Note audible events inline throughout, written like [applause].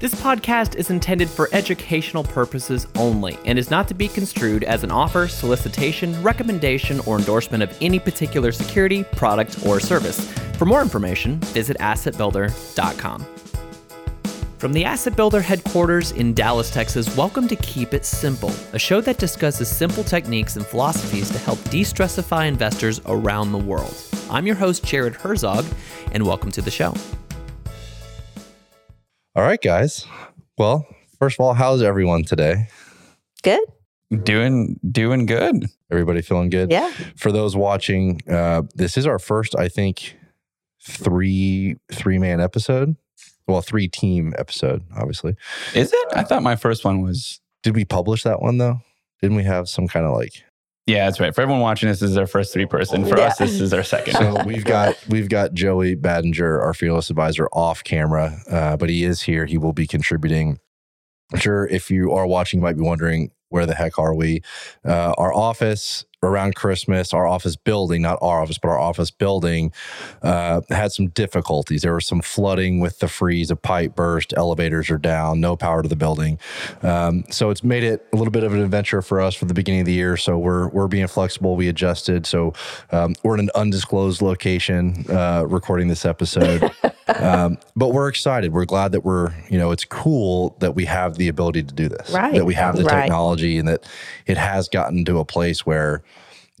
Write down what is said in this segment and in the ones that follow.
This podcast is intended for educational purposes only and is not to be construed as an offer, solicitation, recommendation, or endorsement of any particular security, product, or service. For more information, visit assetbuilder.com. From the Asset Builder headquarters in Dallas, Texas, welcome to Keep It Simple, a show that discusses simple techniques and philosophies to help de stressify investors around the world. I'm your host, Jared Herzog, and welcome to the show. All right, guys. Well, first of all, how's everyone today? Good. Doing doing good. Everybody feeling good? Yeah. For those watching, uh, this is our first, I think, three three man episode. Well, three team episode, obviously. Is it? I thought my first one was. Did we publish that one though? Didn't we have some kind of like? Yeah, that's right. For everyone watching, this is our first three person. For Yeah. us, this is our second. So we've got we've got Joey Badinger, our fearless advisor, off camera, uh, but he is here. He will be contributing. I'm sure if you are watching, you might be wondering where the heck are we? Uh, our office around Christmas, our office building, not our office, but our office building, uh, had some difficulties. There was some flooding with the freeze, a pipe burst, elevators are down, no power to the building. Um, so it's made it a little bit of an adventure for us for the beginning of the year. So we're we're being flexible. We adjusted. So um, we're in an undisclosed location uh, recording this episode. [laughs] um, but we're excited. We're glad that we're, you know, it's cool that we have the ability to do this. Right. That we have the Right. technology and that it has gotten to a place where,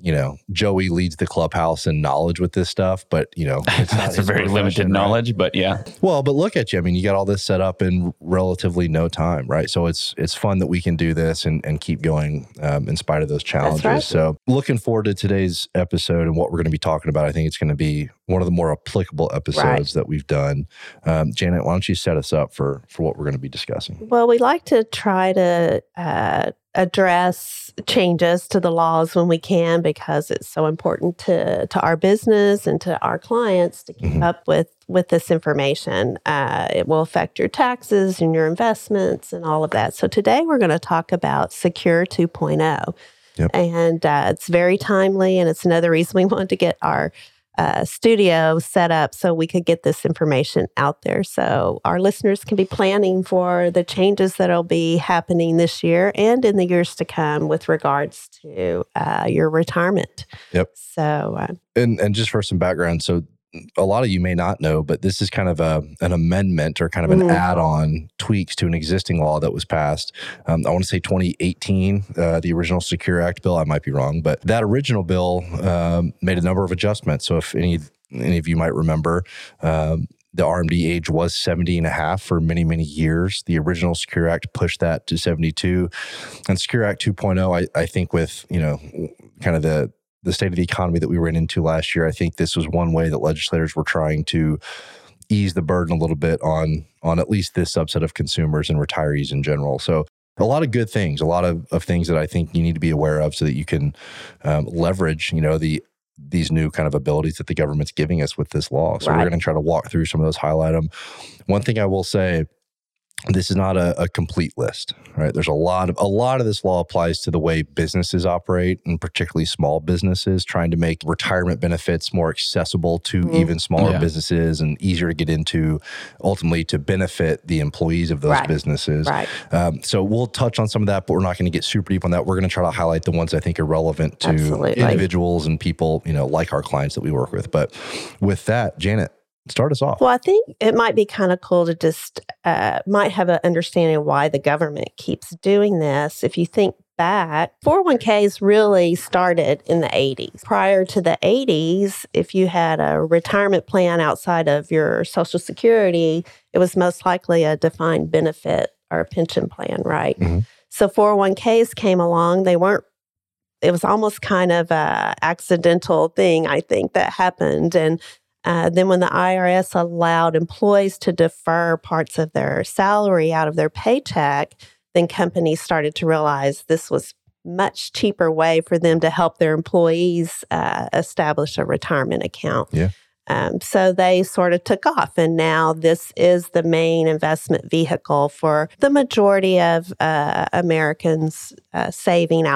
you know, Joey leads the clubhouse in knowledge with this stuff, but you know, [laughs] it's not that's a very limited right? knowledge, but yeah. Well, but look at you. I mean, you got all this set up in relatively no time, right? So it's it's fun that we can do this and, and keep going um, in spite of those challenges. right. So looking forward to today's episode and what we're going to be talking about. I think it's going to be one of the more applicable episodes Right. that we've done. Um, Janet, why don't you set us up for for what we're going to be discussing? Well, we like to try to uh, address changes to the laws when we can because it's so important to to our business and to our clients to keep Mhm. up with with this information. Uh, it will affect your taxes and your investments and all of that. So today we're going to talk about Secure 2.0. Yep. And uh, it's very timely, and it's another reason we [laughs] wanted to get our uh, studio set up so we could get this information out there so our listeners can be planning for the changes that'll be happening this year and in the years to come with regards to uh, your retirement. Yep. So, uh, And and just for some background, so a lot of you may not know, but this is kind of a an amendment or kind of an Mhm. add-on tweaks to an existing law that was passed. Um, I want to say 2018, uh, the original Secure Act bill. I might be wrong, but that original bill um, made a number of adjustments. So if any any of you might remember. Um, the RMD age was 70 and a half for many, many years. The original Secure Act pushed that to 72. And Secure Act 2.0, I, I think with, you know, kind of the the state of the economy that we ran into last year, I think this was one way that legislators were trying to ease the burden a little bit on on at least this subset of consumers and retirees in general. So a lot of good things, a lot of, of things that I think you need to be aware of so that you can um, leverage, you know, the these new kind of abilities that the government's giving us with this law. So we're going to try to walk through some of those, highlight them. One thing I will say, this is not a, a complete list, right? There's a lot of a lot of this law applies to the way businesses operate, and particularly small businesses, trying to make retirement benefits more accessible to Mhm. even smaller Yeah. businesses and easier to get into, ultimately to benefit the employees of those Right. businesses. right. Um, so we'll touch on some of that, but we're not going to get super deep on that. We're going to try to highlight the ones I think are relevant to Absolutely. individuals and people, you know, like our clients that we work with. But with that, Janet, start us off. Well, I think it might be kind of cool to just uh, might have an understanding of why the government keeps doing this. If you think back, 401ks really started in the 80s. Prior to the 80s, if you had a retirement plan outside of your Social Security, it was most likely a defined benefit or a pension plan, right? Mhm. So 401ks came along. They weren't it was almost kind of a accidental thing, I think, that happened. And uh, then when the IRS allowed employees to defer parts of their salary out of their paycheck, then companies started to realize this was much cheaper way for them to help their employees uh, establish a retirement account. Yeah. Um, so they sort of took off, and now this is the main investment vehicle for the majority of uh, Americans uh, saving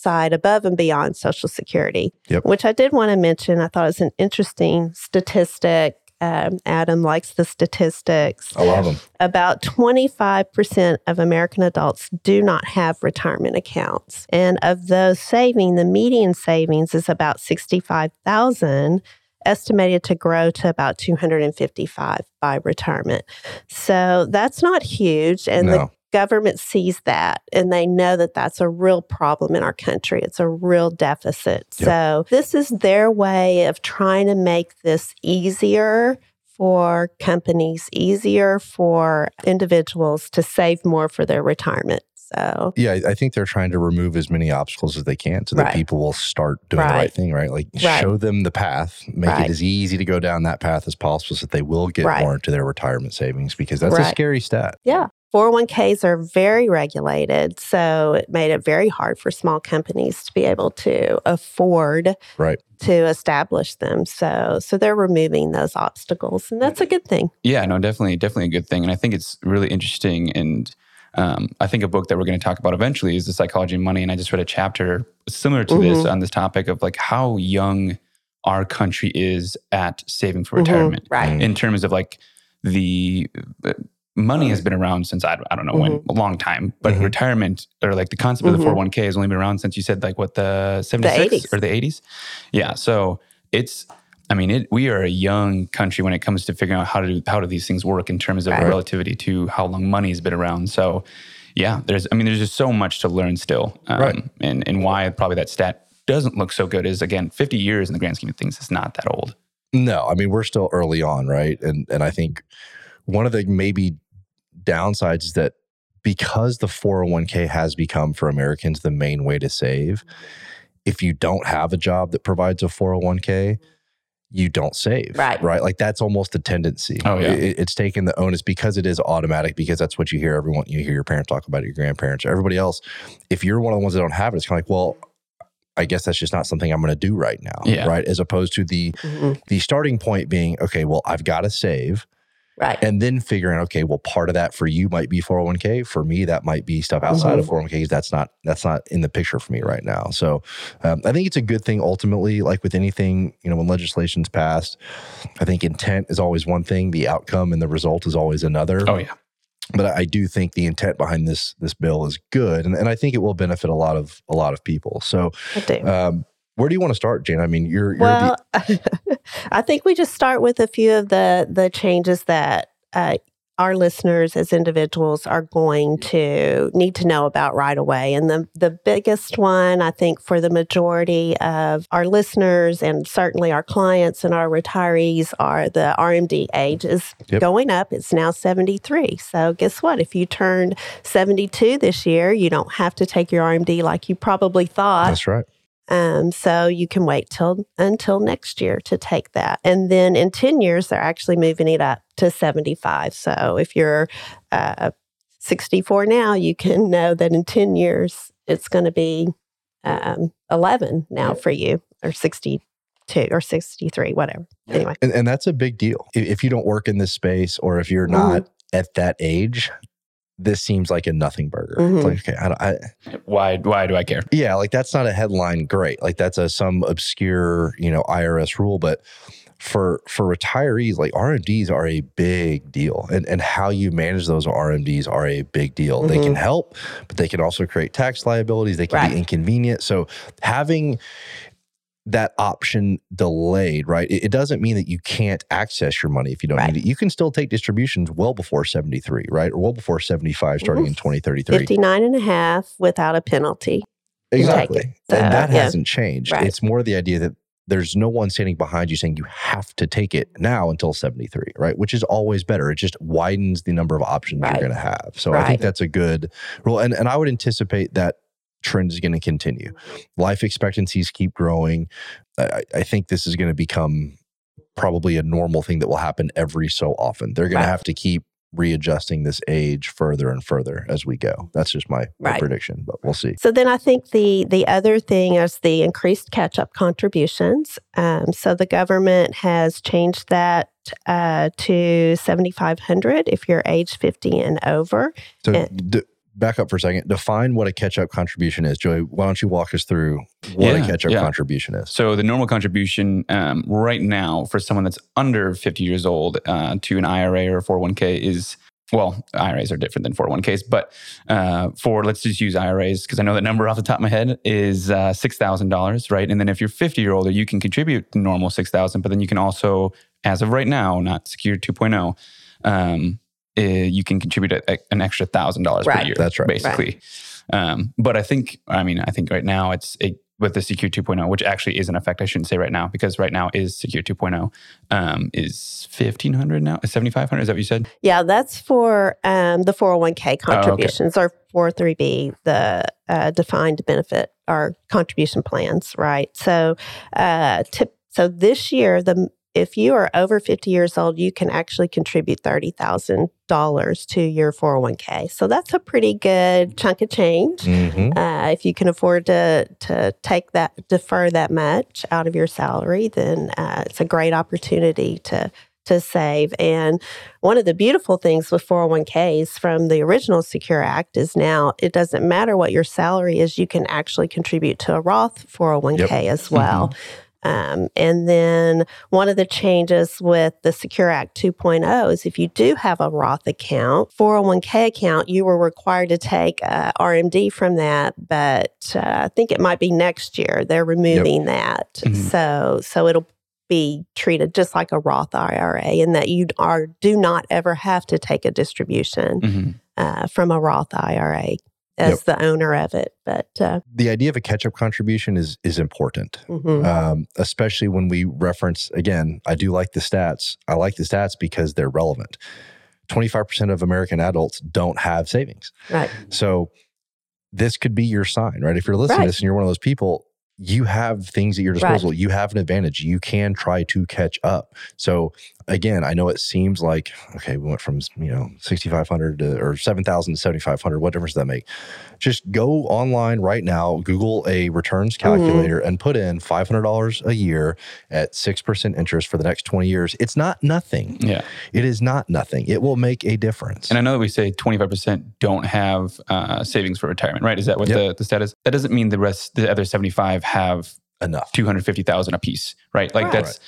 outside above and beyond Social Security. Yep. Which I did want to mention. I thought it was an interesting statistic Um, Adam likes the statistics. I love them. About 25% of American adults do not have retirement accounts. And of those saving, the median savings is about 65,000 estimated to grow to about 255 by retirement. So that's not huge and the No. Government sees that and they know that that's a real problem in our country. It's a real deficit. Yep. So this is their way of trying to make this easier for companies, easier for individuals to save more for their retirement. So Yeah, I think they're trying to remove as many obstacles as they can so that Right. people will start doing the Right. right thing, right? Like Right. show them the path, make Right. it as easy to go down that path as possible so that they will get Right. more into their retirement savings because that's a scary stat. Yeah. 401ks are very regulated. So it made it very hard for small companies to be able to afford Right. to establish them. So so they're removing those obstacles and that's a good thing. Yeah, no, definitely, definitely a good thing. And I think it's really interesting. And um, I think a book that we're going to talk about eventually is The Psychology of Money. And I just read a chapter similar to this Mhm. on this topic of like how young our country is at saving for Mhm. retirement Right. In terms of like the money has been around since I, I don't know when, Mm-hmm. a long time, but Mhm. retirement or like the concept of the Mhm. 401k has only been around since you said like what the 76 80s. or the 80s. Yeah. So it's, I mean, it, we are a young country when it comes to figuring out how to do, how do these things work in terms of Right. relativity to how long money's been around. So yeah, there's, I mean, there's just so much to learn still. Um, Right. And, and why probably that stat doesn't look so good is again, 50 years in the grand scheme of things is not that old. No, I mean we're still early on, right? And and I think one of the maybe downsides is that because the 401k has become for Americans the main way to save, if you don't have a job that provides a 401k, you don't save. Right. Right. Like that's almost a tendency. Oh, yeah. It- it's taken the onus because it is automatic, because that's what you hear everyone, you hear your parents talk about it, your grandparents, everybody else. If you're one of the ones that don't have it, it's kind of like, well, I guess that's just not something I'm going to do right now. Yeah. Right. As opposed to the Mhm. the starting point being, okay, well, I've got to save. Right. And then figuring, okay, well, part of that for you might be 401k. For me, that might be stuff outside of Mm-hmm. 401ks. That's not that's not in the picture for me right now. So um, I think it's a good thing ultimately. Like with anything, you know, when legislation's passed, I think intent is always one thing. The outcome and the result is always another. Oh yeah. But I do think the intent behind this this bill is good, and, and I think it will benefit a lot of a lot of people. So um, where do you want to start, Jane? I mean, you're, you're Well, [laughs] I think we just start with a few of the the changes that uh, our listeners as individuals are going to need to know about right away. And the the biggest one, I think, for the majority of our listeners and certainly our clients and our retirees are the RMD age is Yep. going up. It's now 73. So guess what? If you turned 72 this year, you don't have to take your RMD like you probably thought. that's right. Um, so you can wait till until next year to take that. And then in 10 years, they're actually moving it up to 75. So if you're uh, 64 now, you can know that in 10 years, it's going to be um, 11 now for you, or 62 or 63, whatever. Anyway, And, and that's a big deal. If, if you don't work in this space or if you're Mhm. not at that age, this seems like a nothing burger. It's Mhm. like, okay, I, don't- I, Why, why do I care? yeah, like that's not a headline. Great. Like that's a some obscure, you know, IRS rule. But for for retirees, like RMDs are a big deal. And and how you manage those RMDs are a big deal. They can help, but they can also create tax liabilities. They can Right. be inconvenient. So having that option delayed, right? It, it doesn't mean that you can't access your money if you don't Right. need it. You can still take distributions well before 73, right? Or well before 75 starting in 2033. 59 and a half without a penalty. Exactly. So, and that yeah. hasn't changed. Right. It's more the idea that there's no one standing behind you saying you have to take it now until 73, right? Which is always better. It just widens the number of options Right. you're going to have. So I think that's a good rule. And, and I would anticipate that trend is going to continue. Life expectancies keep growing. I, I think this is going to become probably a normal thing that will happen every so often. They're going Right. to have to keep readjusting this age further and further as we go. That's just my, my Right. prediction, but we'll see. So then I think the the other thing is the increased catch up contributions. Um, so the government has changed that uh, to seventy five hundred if you're age fifty and over. So Yeah. d- back up for a second. Define what a catch up contribution is. Joey, why don't you walk us through what Yeah, a catch up yeah. contribution is? So the normal contribution um, right now for someone that's under 50 years old uh, to an IRA or 401k is well, IRAs are different than 401ks, but uh, for let's just use IRAs because I know that number off the top of my head is uh, six thousand dollars, right? And then if you're 50 year older, you can contribute the normal six thousand, but then you can also, as of right now, not Secure 2.0, um, uh, you can contribute a, a- an extra thousand dollars per year. That's right. basically. Um, but I think, I mean, I think right now it's a, with the Secure 2.0, which actually is in effect. I shouldn't say right now because right now is Secure 2.0 um, is 1500 now, 7500. Is that what you said? Yeah, that's for um, the 401k okay. contributions or 403b, the uh, defined benefit or contribution plans, right? So, uh, tip, so this year, the if you are over 50 years old, you can actually contribute $30,000 to your 401k. So that's a pretty good chunk of change. Mhm. Uh, if you can afford to to take that defer that much out of your salary, then uh, it's a great opportunity to to save. And one of the beautiful things with 401ks from the original Secure Act is now it doesn't matter what your salary is, you can actually contribute to a Roth 401k as well. Um, and then one of the changes with the Secure Act 2.0 is if you do have a Roth account, 401k account, you were required to take uh, RMD from that, but uh, I think it might be next year they're removing that. Mhm. So so it'll be treated just like a Roth IRA, in that you are do not ever have to take a distribution Mhm. uh, from a Roth IRA as the owner of it. But uh, The idea of a catch up contribution is is important. mhm. um, especially when we reference again i do like the stats i like the stats because they're relevant 25% of american adults don't have savings right, so this could be your sign right if you're listening Right. to this and you're one of those people you have things at your disposal. You have an advantage. You can try to catch up. So again i know it seems like okay we went from you know 6500 to or 7000 to 7500 what difference does that make? Just go online right now google a returns calculator and put in $500 a year at 6% interest for the next 20 years. It's not nothing. Yeah. it is not nothing. It will make a difference. And I know that we say 25% don't have uh, savings for retirement, right? Is that what Yep. the, the stat is? That doesn't mean the rest, the other 75 have enough 250,000 a piece, right? Like Right. that's,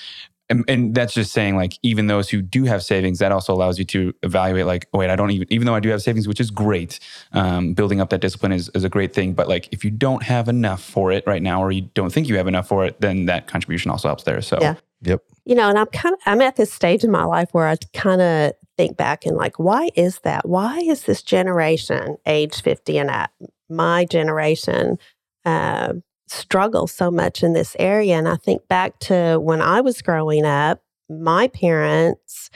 and, and that's just saying like, even those who do have savings, that also allows you to evaluate like, oh, wait, I don't even, even though I do have savings, which is great, um, building up that discipline is, is a great thing. But like, if you don't have enough for it right now, or you don't think you have enough for it, then that contribution also helps there. So Yeah. yep you know, and I'm kind of I'm at this stage in my life where I kind of think back and like, why is that? Why is this generation, age 50 and up, my generation, uh, struggle so much in this area? And I think back to when I was growing up, my parents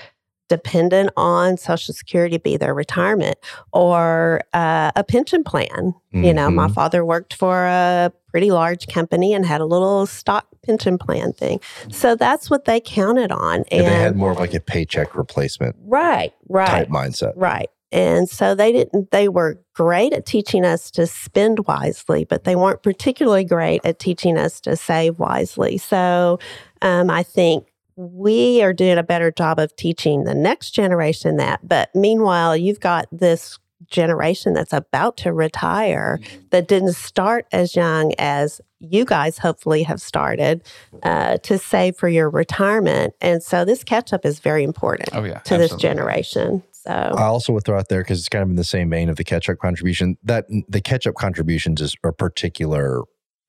dependent on Social Security be their retirement or uh, a pension plan. You know, my Mhm. father worked for a pretty large company and had a little stock pension plan thing. So that's what they counted on. and And, they had more of like a paycheck replacement right, right, type mindset right. And so they didn't, they were great at teaching us to spend wisely, but they weren't particularly great at teaching us to save wisely. So um, I think we are doing a better job of teaching the next generation that. But meanwhile, you've got this generation that's about to retire that didn't start as young as you guys hopefully have started uh, to save for your retirement. And so this catch up is very important oh yeah, to this generation. So I also would throw out there because it's kind of in the same vein of the catch up contribution that the catch up contributions is a particular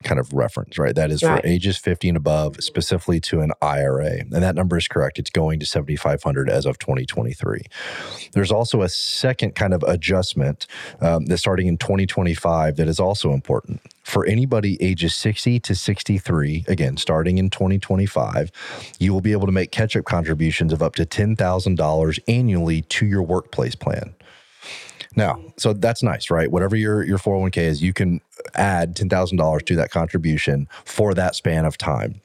kind of reference, right? That is for ages 50 and above, specifically to an IRA. And that number is correct. It's going to 7,500 as of 2023. There's also a second kind of adjustment um, that's starting in 2025 that is also important. For anybody ages 60 to 63, again, starting in 2025, you will be able to make catch up contributions of up to $10,000 annually to your workplace plan. Now, so that's nice, right? Whatever your your 401k is, you can add $10,000 to that contribution for that span of time.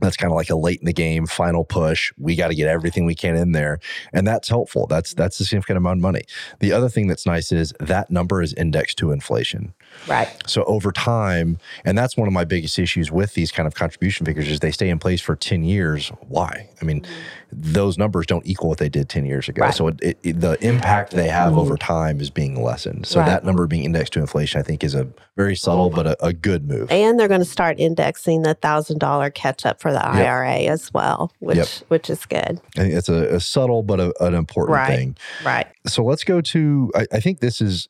That's kind of like a late in the game final push. We got to get everything we can in there, and that's helpful. That's that's a significant amount of money. The other thing that's nice is that number is indexed to inflation. Right, So over time, and that's one of my biggest issues with these kind of contribution figures is they stay in place for 10 years. Why? I mean, those numbers don't equal what they did 10 years ago. Right. So it, it, the impact they have over time is being lessened. So Right. that number being indexed to inflation, I think, is a very subtle but a, a good move. And they're going to start indexing the thousand dollar catch up for the IRA as well, which Yep. which is good. I think it's a, a subtle but a, an important Right. thing. Right. So let's go to, I, I think this is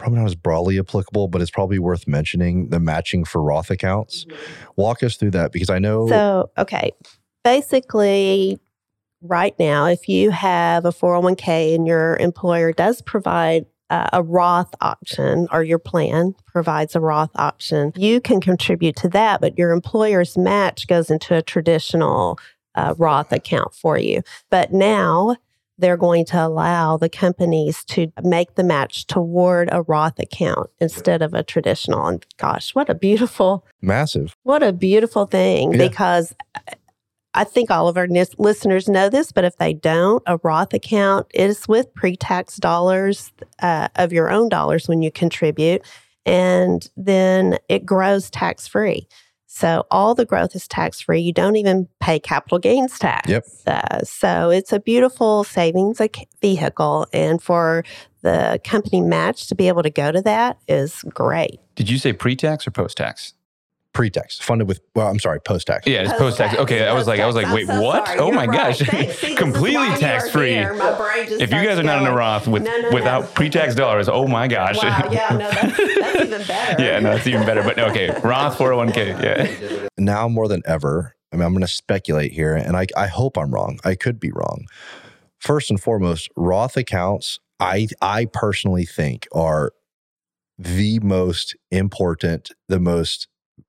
probably not as broadly applicable, but it's probably worth mentioning the matching for Roth accounts. Walk us through that because I know. So, okay. Basically, right now, if you have a 401k and your employer does provide uh, a Roth option or your plan provides a Roth option, you can contribute to that, but your employer's match goes into a traditional uh, Roth account for you. But now, they're going to allow the companies to make the match toward a Roth account instead of a traditional. And gosh, what a beautiful massive. what a beautiful thing Yeah. because I think all of our listeners know this, but if they don't, a Roth account is with pre tax dollars uh, of your own dollars when you contribute, and then it grows tax free. So all the growth is tax free. You don't even pay capital gains tax. Yep. Uh, so it's a beautiful savings vehicle. And for the company match to be able to go to that is great. Did you say pre-tax or post-tax? Pre-tax funded with, well, I'm sorry, post-tax. Yeah, it's post-tax. Okay, I was like, I was like, wait, what? Oh my gosh, completely tax-free. If you guys are not in a Roth with No, no, without no. pre-tax dollars, oh my gosh. Wow, yeah, no, that's, that's even better. [laughs] yeah, no, it's even better. But okay, Roth 401k. Yeah. now more than ever, I mean, I'm going to speculate here, and I, I hope I'm wrong. I could be wrong. First and foremost, Roth accounts, I, I personally think are the most important, the most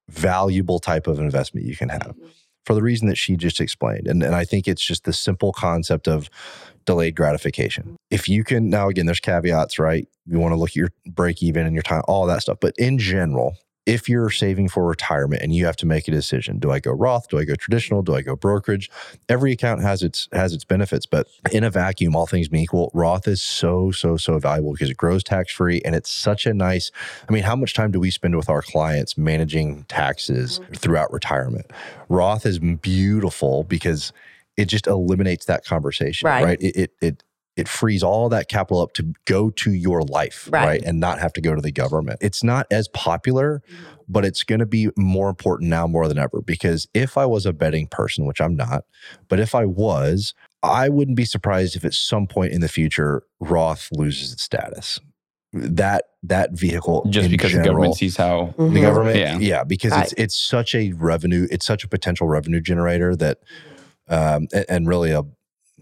valuable type of investment you can have mm-hmm. for the reason that she just explained. And, and I think it's just the simple concept of delayed gratification. Mm-hmm. If you can, now again, there's caveats, right? You want to look at your break even and your time, all that stuff. But in general, if you're saving for retirement and you have to make a decision, do I go Roth? Do I go traditional? Do I go brokerage? Every account has its has its benefits, but in a vacuum, all things being equal, Roth is so so so valuable because it grows tax free and it's such a nice. I mean, how much time do we spend with our clients managing taxes mm-hmm. throughout retirement? Roth is beautiful because it just eliminates that conversation, Right. right? It it it it frees all that capital up to go to your life, Right. right. And not have to go to the government. It's not as popular, but it's going to be more important now more than ever because if I was a betting person, which I'm not, but if I was, I wouldn't be surprised if at some point in the future Roth loses its status. That that vehicle Just in because the government sees how Mhm. the government Yeah. yeah, because it's it's such a revenue it's such a potential revenue generator that um and, and really a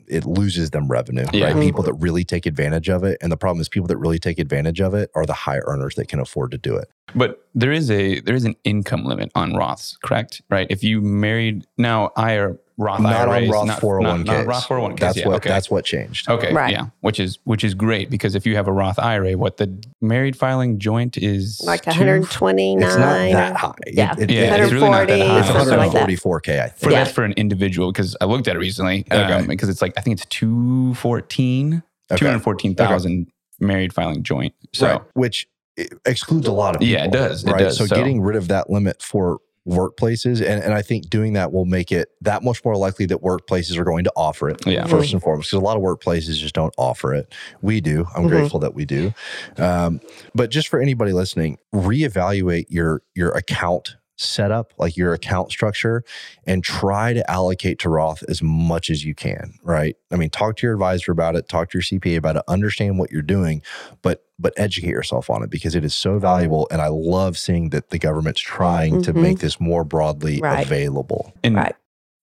it loses them revenue Yeah. right people that really take advantage of it and the problem is people that really take advantage of it are the high earners that can afford to do it But there is a there is an income limit on Roths, correct? Right? If you married now IRA Roth not on Roth not, 401k not, not Roth 401k. that's yeah, what okay. that's what changed Okay, Right. yeah, which is which is great because if you have a Roth IRA, what the married filing joint is Like two- 129. it's not that high Yeah. it- Yeah, it- it's really not that high. it's that. 144k i for think Yeah. that's for an individual because I looked at it recently Okay. um, because it's like I think it's 214 Okay. 214,000 married filing joint. So Right. which it excludes a lot of people. Yeah, it does. It right. does. So, So- getting rid of that limit for workplaces, and, and I think doing that will make it that much more likely that workplaces are going to offer it. Yeah. First and foremost, because a lot of workplaces just don't offer it. We do. I'm Mhm. grateful that we do. Um, but just for anybody listening, reevaluate your your account setup, like your account structure, and try to allocate to Roth as much as you can. Right. I mean, talk to your advisor about it, talk to your CPA about it, understand what you're doing, but but educate yourself on it because it is so valuable. And I love seeing that the government's trying to Mhm. make this more broadly Right. available. And Right.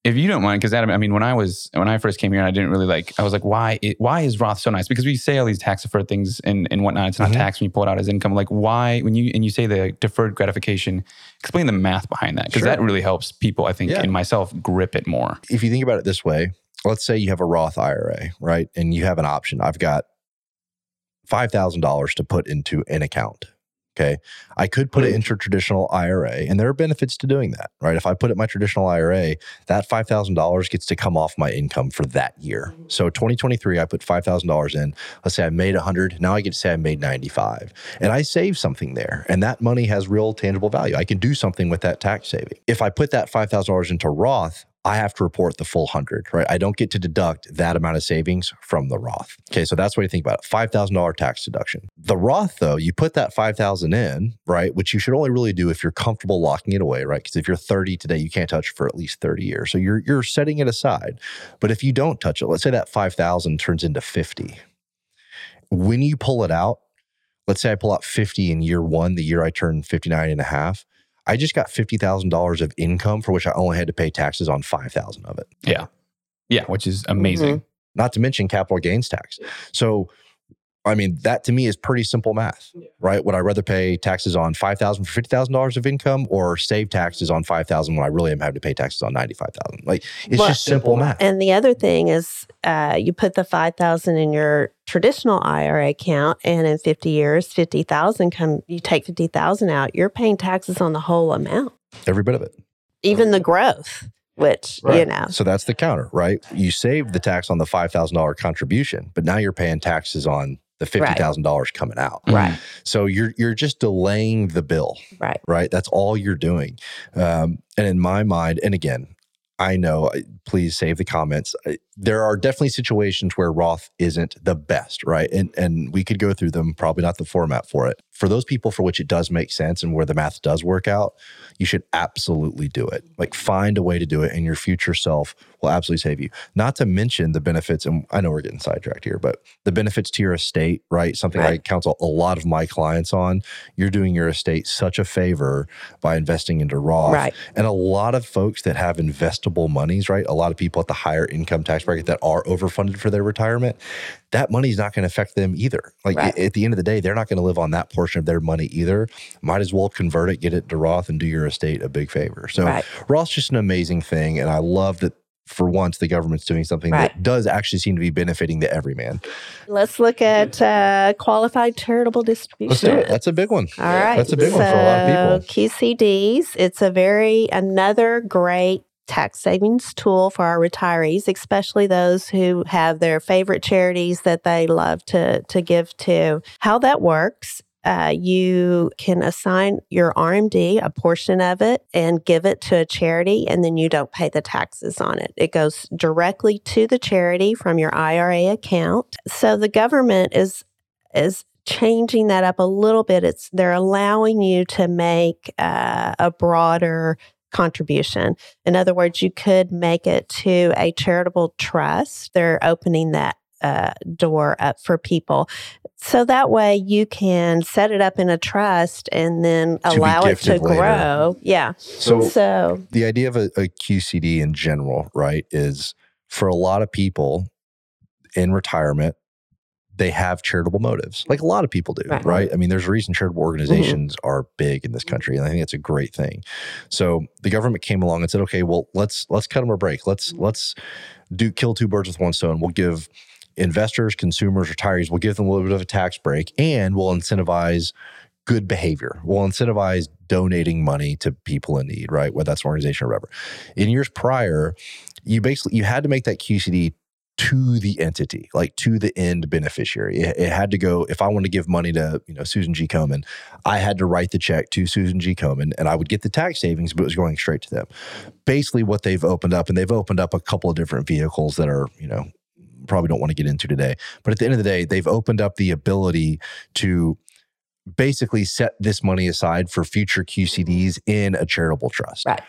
If you don't mind, because Adam, I mean, when I was when I first came here, I didn't really like. I was like, why? It, why is Roth so nice? Because we say all these tax deferred things and, and whatnot. It's not Mhm. tax when you pull it out as income. Like, why? When you and you say the deferred gratification, explain the math behind that because Sure. that really helps people. I think, Yeah. and myself, grip it more. if you think about it this way, let's say you have a Roth IRA, right? And you have an option. I've got $5,000 to put into an account. Okay. I could put it into a traditional IRA, and there are benefits to doing that, right? If I put it in my traditional IRA, that $5,000 gets to come off my income for that year. Mm-hmm. So 2023, I put $5,000 in. Let's say I made 100. Now I get to say I made 95. And I save something there. And that money has real tangible value. I can do something with that tax saving. If I put that $5,000 into Roth, I have to report the full hundred, right? I don't get to deduct that amount of savings from the Roth. Okay, so that's what you think about it. Five thousand dollar tax deduction. The Roth, though, you put that five thousand in, right? Which you should only really do if you're comfortable locking it away, right? Because if you're 30 today, you can't touch for at least 30 years. So you're you're setting it aside. But if you don't touch it, let's say that five thousand turns into 50. When you pull it out, let's say I pull out 50 in year one, the year I turn 59 and a half I just got $50,000 of income for which I only had to pay taxes on 5,000 of it. Yeah. Yeah, which is amazing. Mm-hmm. Not to mention capital gains tax. So I mean, that to me is pretty simple math, right? Would I rather pay taxes on five thousand for fifty thousand dollars of income, or save taxes on five thousand when I really am having to pay taxes on ninety five thousand? Like it's well, just simple math. And the other thing is, uh, you put the five thousand in your traditional IRA account, and in fifty years, fifty thousand come. You take fifty thousand out, you're paying taxes on the whole amount. Every bit of it. Even the growth which right. you know. So that's the counter, right? You saved the tax on the five thousand dollar contribution, but now you're paying taxes on the fifty thousand right. dollars coming out. Right. So you're you're just delaying the bill. Right. Right. That's all you're doing. Um, and in my mind, and again, I know. Please save the comments. There are definitely situations where Roth isn't the best, right? And and we could go through them. Probably not the format for it. For those people for which it does make sense and where the math does work out, you should absolutely do it. Like find a way to do it, and your future self will absolutely save you. Not to mention the benefits. And I know we're getting sidetracked here, but the benefits to your estate, right? Something right. I counsel a lot of my clients on. You're doing your estate such a favor by investing into Roth. Right. And a lot of folks that have investable monies, right? A lot of people at the higher income tax bracket that are overfunded for their retirement, that money is not going to affect them either. Like right. at the end of the day, they're not going to live on that portion of their money either. Might as well convert it, get it to Roth, and do your estate a big favor. So right. Roth's just an amazing thing, and I love that for once the government's doing something right. that does actually seem to be benefiting the everyman. Let's look at uh, qualified charitable distribution. Let's do it. That's a big one. All right. That's a big so, one for a lot of people. QCDs, it's a very another great tax savings tool for our retirees, especially those who have their favorite charities that they love to, to give to. How that works uh, you can assign your RMD, a portion of it, and give it to a charity, and then you don't pay the taxes on it. It goes directly to the charity from your IRA account. So the government is is changing that up a little bit. It's they're allowing you to make uh, a broader contribution. In other words, you could make it to a charitable trust. They're opening that uh, door up for people. So that way you can set it up in a trust and then to allow it to later. grow. Yeah. So, so the idea of a, a QCD in general, right, is for a lot of people in retirement, they have charitable motives, like a lot of people do, right? right? I mean, there's a reason charitable mm-hmm. organizations mm-hmm. are big in this country, and I think it's a great thing. So the government came along and said, "Okay, well, let's let's cut them a break. Let's let's do kill two birds with one stone. We'll give investors, consumers, retirees, we'll give them a little bit of a tax break and we'll incentivize good behavior. We'll incentivize donating money to people in need, right? Whether that's an organization or whatever. In years prior, you basically you had to make that QCD to the entity, like to the end beneficiary. It, it, had to go. If I want to give money to you know Susan G. Komen, I had to write the check to Susan G. Komen, and I would get the tax savings, but it was going straight to them. Basically, what they've opened up, and they've opened up a couple of different vehicles that are you know probably don't want to get into today. But at the end of the day, they've opened up the ability to basically set this money aside for future QCDs in a charitable trust. Right.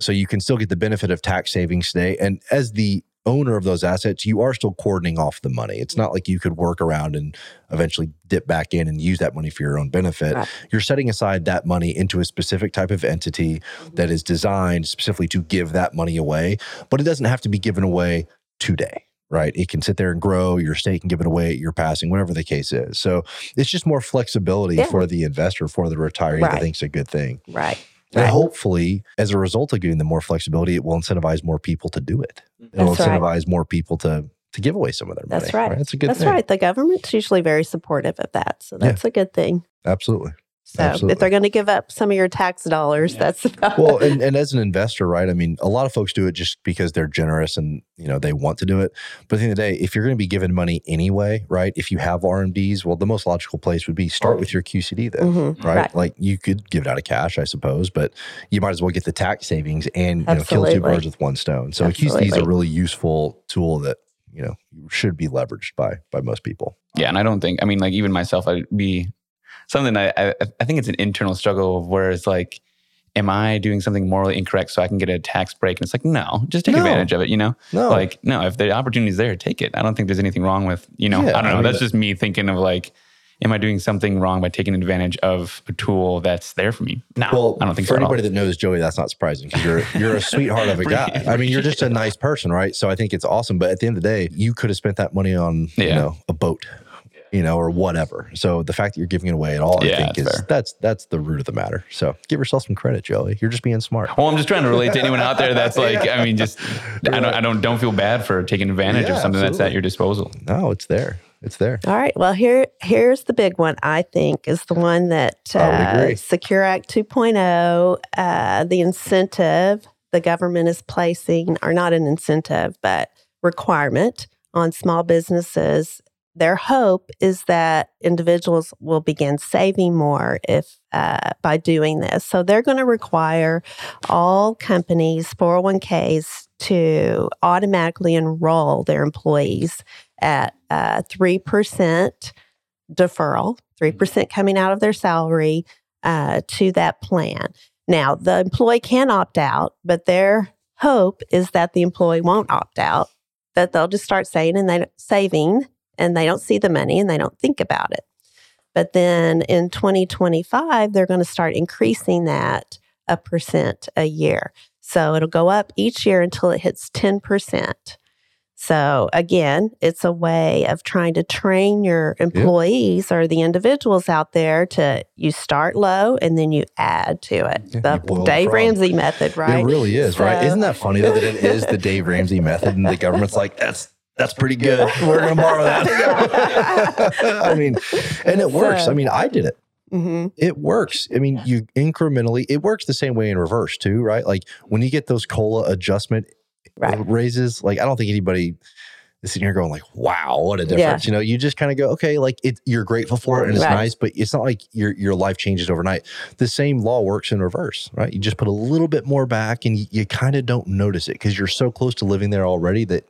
So you can still get the benefit of tax savings today. And as the owner of those assets, you are still cordoning off the money. It's not like you could work around and eventually dip back in and use that money for your own benefit. Right. You're setting aside that money into a specific type of entity that is designed specifically to give that money away, but it doesn't have to be given away today right? It can sit there and grow. Your state can give it away at your passing, whatever the case is. So it's just more flexibility yeah. for the investor, for the retiree. Right. I think it's a good thing. Right. And right. hopefully, as a result of giving them more flexibility, it will incentivize more people to do it. Mm-hmm. It will incentivize right. more people to to give away some of their money. That's right. right? That's a good that's thing. right. The government's usually very supportive of that. So that's yeah. a good thing. Absolutely. So Absolutely. if they're going to give up some of your tax dollars, that's about well, and, and as an investor, right? I mean, a lot of folks do it just because they're generous and you know they want to do it. But at the end of the day, if you're going to be given money anyway, right? If you have RMDs, well, the most logical place would be start with your QCD then, Mhm, right? right. Like you could give it out of cash, I suppose, but you might as well get the tax savings and you know, kill two birds with one stone. So a QCD is a really useful tool that you know should be leveraged by by most people. Yeah, and I don't think I mean like even myself, I'd be something I I, I think it's an internal struggle of where it's like, am I doing something morally incorrect so I can get a tax break? And it's like, no, just take No. advantage of it. You know, No, like no, if the opportunity is there, take it. I don't think there's anything wrong with you know. Yeah, I don't know. I mean, That's just me thinking of like. Am I doing something wrong by taking advantage of a tool that's there for me? No, Well, I don't think for so. anybody that knows Joey, that's not surprising because you're you're a sweetheart of a [laughs] guy. I mean, you're just a nice person, right? So I think it's awesome. But at the end of the day, you could have spent that money on you know a boat, you know, or whatever. So the fact that you're giving it away at all, I think that's is fair. that's that's the root of the matter. So give yourself some credit, Joey. You're just being smart. Well, I'm just trying to relate to anyone out there that's [laughs] like, I mean, just I don't, I don't, don't feel bad for taking advantage Yeah, of something that's at your disposal. No, it's there. It's there. All right. Well, here here's the big one. I think is the one that uh. Secure Act 2.0, uh, the incentive the government is placing, or not an incentive, but requirement on small businesses. Their hope is that individuals will begin saving more if uh, by doing this. So they're going to require all companies 401ks to automatically enroll their employees at uh, 3% deferral, 3% coming out of their salary uh, to that plan. Now, the employee can opt out, but their hope is that the employee won't opt out, that they'll just start saving and they saving and they don't see the money and they don't think about it. But then in 2025, they're going to start increasing that a percent a year. So it'll go up each year until it hits 10%. So again, it's a way of trying to train your employees or the individuals out there to you start low and then you add to it. Yeah, the Dave. Ramsey method, right? It really is, right? Isn't that funny though that it is the Dave Ramsey method and the government's like, that's that's pretty good. We're gonna borrow that. [laughs] I mean, and it works. I mean, I did it. Mhm. It works. I mean, you incrementally, it works the same way in reverse too, right? Like when you get those COLA adjustment Right. raises, like I don't think anybody is sitting here going like, wow, what a difference. You know, you just kind of go, okay, like it, you're grateful for it and it's Right. nice, but it's not like your your life changes overnight. The same law works in reverse, right? You just put a little bit more back and you, you kind of don't notice it because you're so close to living there already that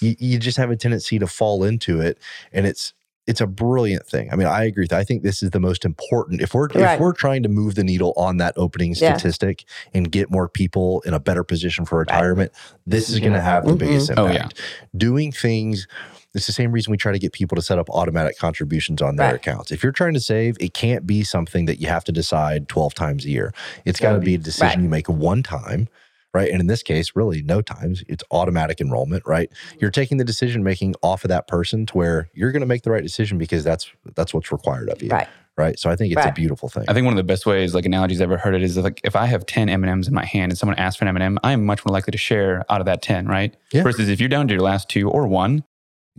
you, you just have a tendency to fall into it. And it's it's a brilliant thing. I mean, I agree with that. I think this is the most important. If we're Right. if we're trying to move the needle on that opening Yeah. statistic and get more people in a better position for retirement, this is going to have the Mhm. biggest Oh, impact. yeah. Doing things. It's the same reason we try to get people to set up automatic contributions on their Right. accounts. If you're trying to save, it can't be something that you have to decide 12 times a year. It's got to be a decision Right. you make one time, right? And in this case, really no times. It's automatic enrollment, right? Mm-hmm. You're taking the decision making off of that person to where you're going to make the right decision because that's that's what's required of you, Right. right? So I think it's a beautiful thing. I think one of the best ways, like analogies I've ever heard it, is like if I have ten M and M's in my hand and someone asks for an M and m I am much more likely to share out of that ten, right? Yeah. Versus if you're down to your last two or one,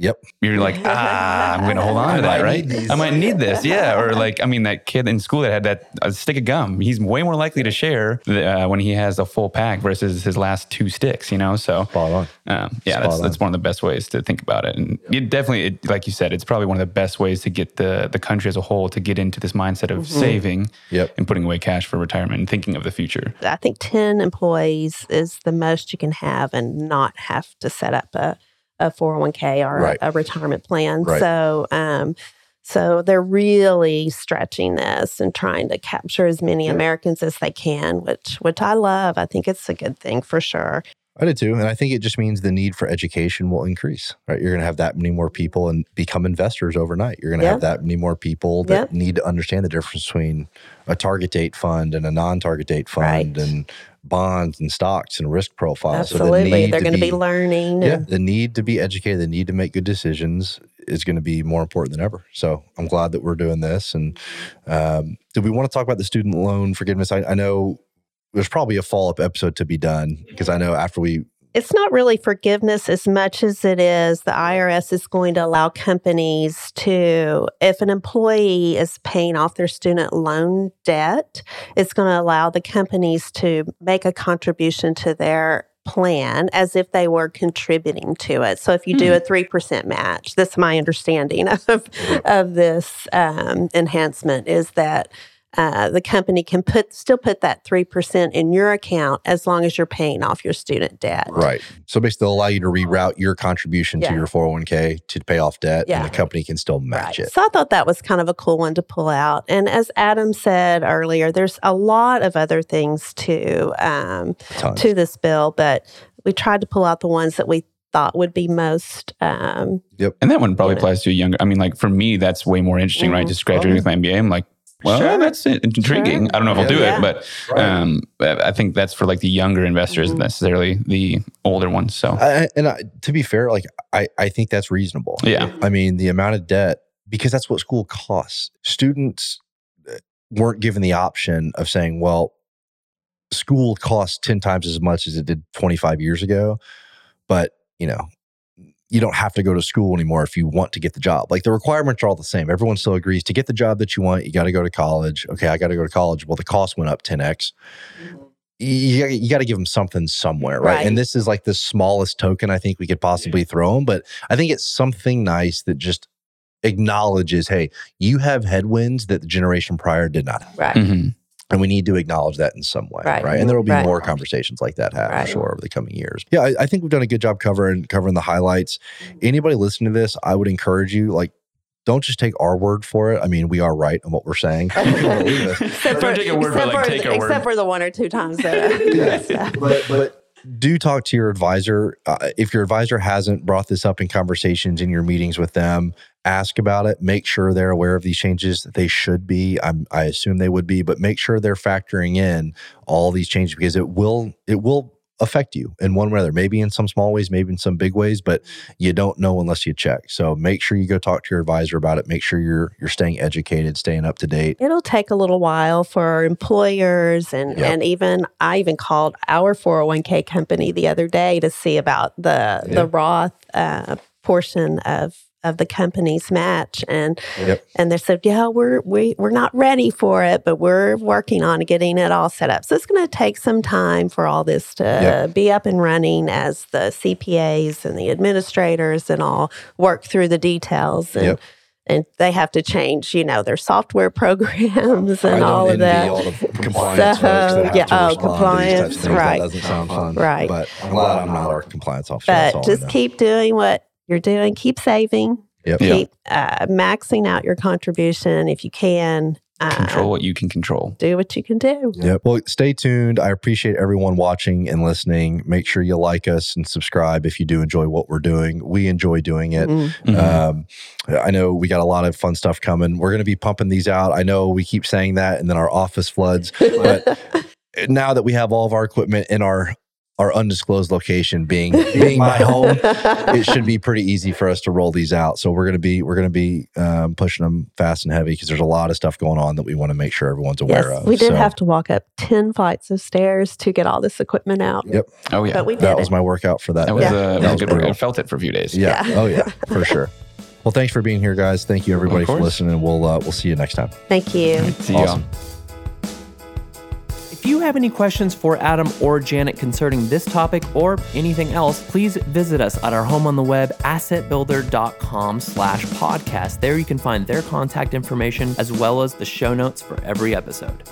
Yep. you're like, [laughs] ah, I'm going to hold on to that, right? I might need this, [laughs] yeah. Or like, I mean, that kid in school that had that a stick of gum, he's way more likely to share uh, when he has a full pack versus his last two sticks, you know. So, Spot on. um, yeah, Spot that's on. that's one of the best ways to think about it. And it definitely, it, like you said, it's probably one of the best ways to get the the country as a whole to get into this mindset of saving Yep. and putting away cash for retirement and thinking of the future. I think 10 employees is the most you can have and not have to set up a, a 401k or Right. a, a retirement plan. Right. So, um, so they're really stretching this and trying to capture as many Americans as they can, which which I love. I think it's a good thing for sure. I did too. And I think it just means the need for education will increase, right? You're going to have that many more people and become investors overnight. You're going to Yeah. have that many more people that need to understand the difference between a target date fund and a non target date fund Right. and bonds and stocks and risk profiles. So the Absolutely, they're going to be learning. Yeah, the need to be educated, the need to make good decisions is going to be more important than ever. So I'm glad that we're doing this. And um, do we want to talk about the student loan forgiveness? I, I know there's probably a follow up episode to be done because I know after we it's not really forgiveness as much as it is the IRS is going to allow companies to, if an employee is paying off their student loan debt, it's going to allow the companies to make a contribution to their plan as if they were contributing to it. So if you do a 3% match, that's my understanding [laughs] of, of this um, enhancement is that uh, the company can put still put that 3% in your account as long as you're paying off your student debt. Right. So basically, they'll allow you to reroute your contribution Yeah. to your 401k to pay off debt, Yeah. and the company can still match Right. it. So I thought that was kind of a cool one to pull out. And as Adam said earlier, there's a lot of other things to um, to this bill, but we tried to pull out the ones that we thought would be most um, yep. And that one probably Yeah. applies to a younger. I mean, like for me, that's way more interesting, right? Mhm. Just graduating with my MBA, I'm like, well, Sure. that's intriguing. Sure. I don't know if I'll do Yeah. it, but um, I think that's for like the younger investors, Mhm. necessarily the older ones. So I, and I, to be fair, like I, I think that's reasonable. yeah, I mean, the amount of debt, because that's what school costs. Students uh, weren't given the option of saying, well, school costs 10 times as much as it did 25 years ago. But, you know, you don't have to go to school anymore if you want to get the job. Like the requirements are all the same. Everyone still agrees to get the job that you want, you got to go to college. Okay, I got to go to college. Well, the cost went up 10x. You, you got to give them something somewhere, right? Right. And this is like the smallest token I think we could possibly throw them. But I think it's something nice that just acknowledges hey, you have headwinds that the generation prior did not have. right. Mhm. And we need to acknowledge that in some way, right? Right. And there will be Right. more conversations like that, have Right. for sure over the coming years. Yeah, I, I think we've done a good job covering covering the highlights. Mm-hmm. Anybody listening to this, I would encourage you, like, don't just take our word for it. I mean, we are right on what we're saying. If you wanna believe us. Except Don't take a word, but, except for, take our except word. for the one or two times that [laughs] Yeah. but but do talk to your advisor. Uh, if your advisor hasn't brought this up in conversations in your meetings with them ask about it. Make sure they're aware of these changes they should be. I'm, i assume they would be but make sure they're factoring in all these changes because it will it will affect you in one way or another maybe in some small ways maybe in some big ways but you don't know unless you check so make sure you go talk to your advisor about it make sure you're you're staying educated staying up to date It'll take a little while for employers and, Yep. and even I even called our 401k company the other day to see about the Yeah. the Roth uh, portion of of the company's match and Yep. and they said yeah we're we, we're not ready for it but we're working on getting it all set up so it's going to take some time for all this to Yep. be up and running as the CPAs and the administrators and all work through the details and Yep. and they have to change, you know, their software [laughs] programs and all of that. all the compliance So, that yeah, oh, respond to these types of compliance, right. That doesn't sound fun. Right. But I'm glad I'm not our compliance officer. But just keep doing what you're doing. Keep saving. Yep. Keep uh, maxing out your contribution if you can. Uh, control what you can control. Do what you can do. Yep. Well, stay tuned. I appreciate everyone watching and listening. Make sure you like us and subscribe if you do enjoy what we're doing. We enjoy doing it. Mm. Mhm. Um, I know we got a lot of fun stuff coming. We're going to be pumping these out. I know we keep saying that, and then our office floods. But [laughs] now that we have all of our equipment in our our undisclosed location, being [laughs] being my home, [laughs] it should be pretty easy for us to roll these out. So we're gonna be we're gonna be um, pushing them fast and heavy because there's a lot of stuff going on that we want to make sure everyone's aware Yes, of. we did So have to walk up 10 flights of stairs to get all this equipment out. Yep. Oh yeah, But we did that it. was my workout for that. that was, day. uh, That that was was good. brutal. I felt it for a few days. Yeah. Yeah. Oh yeah, for sure. [laughs] Well, thanks for being here, guys. Thank you everybody for listening. We'll uh, we'll see you next time. Thank you. See y'all. If you have any questions for Adam or Janet concerning this topic or anything else, please visit us at our home on the web, assetbuilder.com slash podcast. There you can find their contact information as well as the show notes for every episode.